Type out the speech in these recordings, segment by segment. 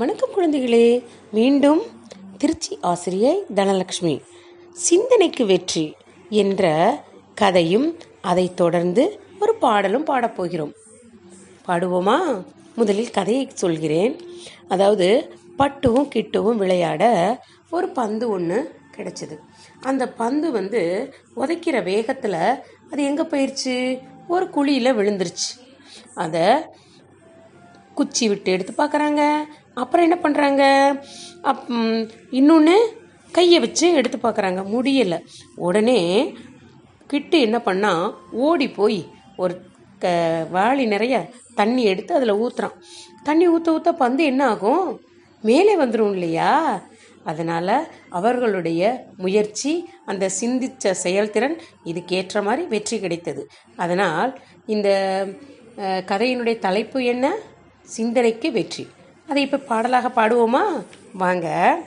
வணக்கம் குழந்தைகளே. மீண்டும் திருச்சி ஆசிரியை தனலட்சுமி சிந்தனைக்கு வெற்றி என்ற கதையும் அதை தொடர்ந்து ஒரு பாடலும் பாடப்போகிறோம் பாடுவோமா? முதலில் கதையை சொல்கிறேன். அதாவது பட்டுவும் கிட்டுவும் விளையாட ஒரு பந்து ஒன்று கிடைச்சது. அந்த பந்து வந்து உதைக்கிற வேகத்தில் அது எங்கே போயிடுச்சு ஒரு குழியில் விழுந்துருச்சு. அதை குச்சி விட்டு எடுத்து பார்க்குறாங்க அப்புறம் என்ன பண்ணுறாங்க அப் இன்னொன்று கையை வச்சு எடுத்து பார்க்குறாங்க. முடியலை. உடனே கிட்டு என்ன பண்ணால் ஓடி போய் ஒரு க வாளி நிறைய தண்ணி எடுத்து அதில் ஊற்றுறான் தண்ணி ஊற்ற ஊற்ற பந்து என்ன ஆகும்? மேலே வந்துடும் இல்லையா? அதனால் அவர்களுடைய முயற்சி அந்த சிந்தித்த செயல்திறன் இதுக்கேற்ற மாதிரி வெற்றி கிடைத்தது. அதனால் இந்த கதையினுடைய தலைப்பு என்ன? சிந்தனைக்கு வெற்றி. அதை இப்போ பாடலாக பாடுவோமா? வாங்க.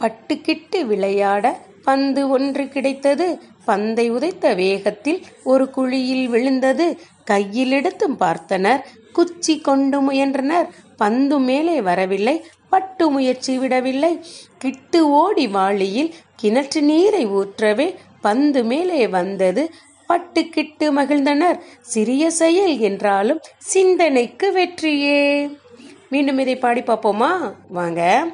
பட்டுக்கிட்டு விளையாட பந்து ஒன்று கிடைத்தது. பந்தை உதைத்த வேகத்தில் ஒரு குழியில் விழுந்தது. கையில் எடுத்தும் பார்த்தனர். குச்சி கொண்டு முயன்றனர். பந்து மேலே வரவில்லை. பட்டு முயற்சி விடவில்லை. கிட்டு ஓடி வாளியில் கிணற்று நீரை ஊற்றவே பந்து மேலே வந்தது. பட்டு கிட்டு மகிழ்ந்தனர். சிறிய செயல் என்றாலும் சிந்தனைக்கு வெற்றியே. மீண்டும் இதை பாடி பார்ப்போமா? வாங்க.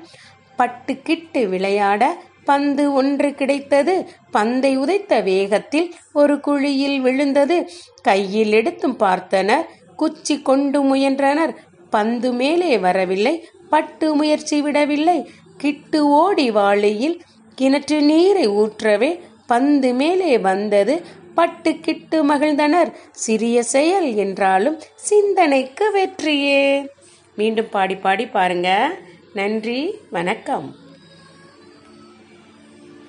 பட்டு கிட்டு விளையாட பந்து ஒன்று கிடைத்தது. பந்தை உதைத்த வேகத்தில் ஒரு குழியில் விழுந்தது. கையில் எடுத்தும் பார்த்தனர். குச்சி கொண்டு முயன்றனர். பந்து மேலே வரவில்லை. பட்டு முயற்சி விடவில்லை. கிட்டு ஓடி வாளியில் கிணற்று நீரை ஊற்றவே பந்து மேலே வந்தது. பட்டு கிட்டு மகிழ்ந்தனர். சிறிய செயல் என்றாலும் சிந்தனைக்கு வெற்றியே. மீண்டும் பாடி பாடி பாருங்க. நன்றி வணக்கம்.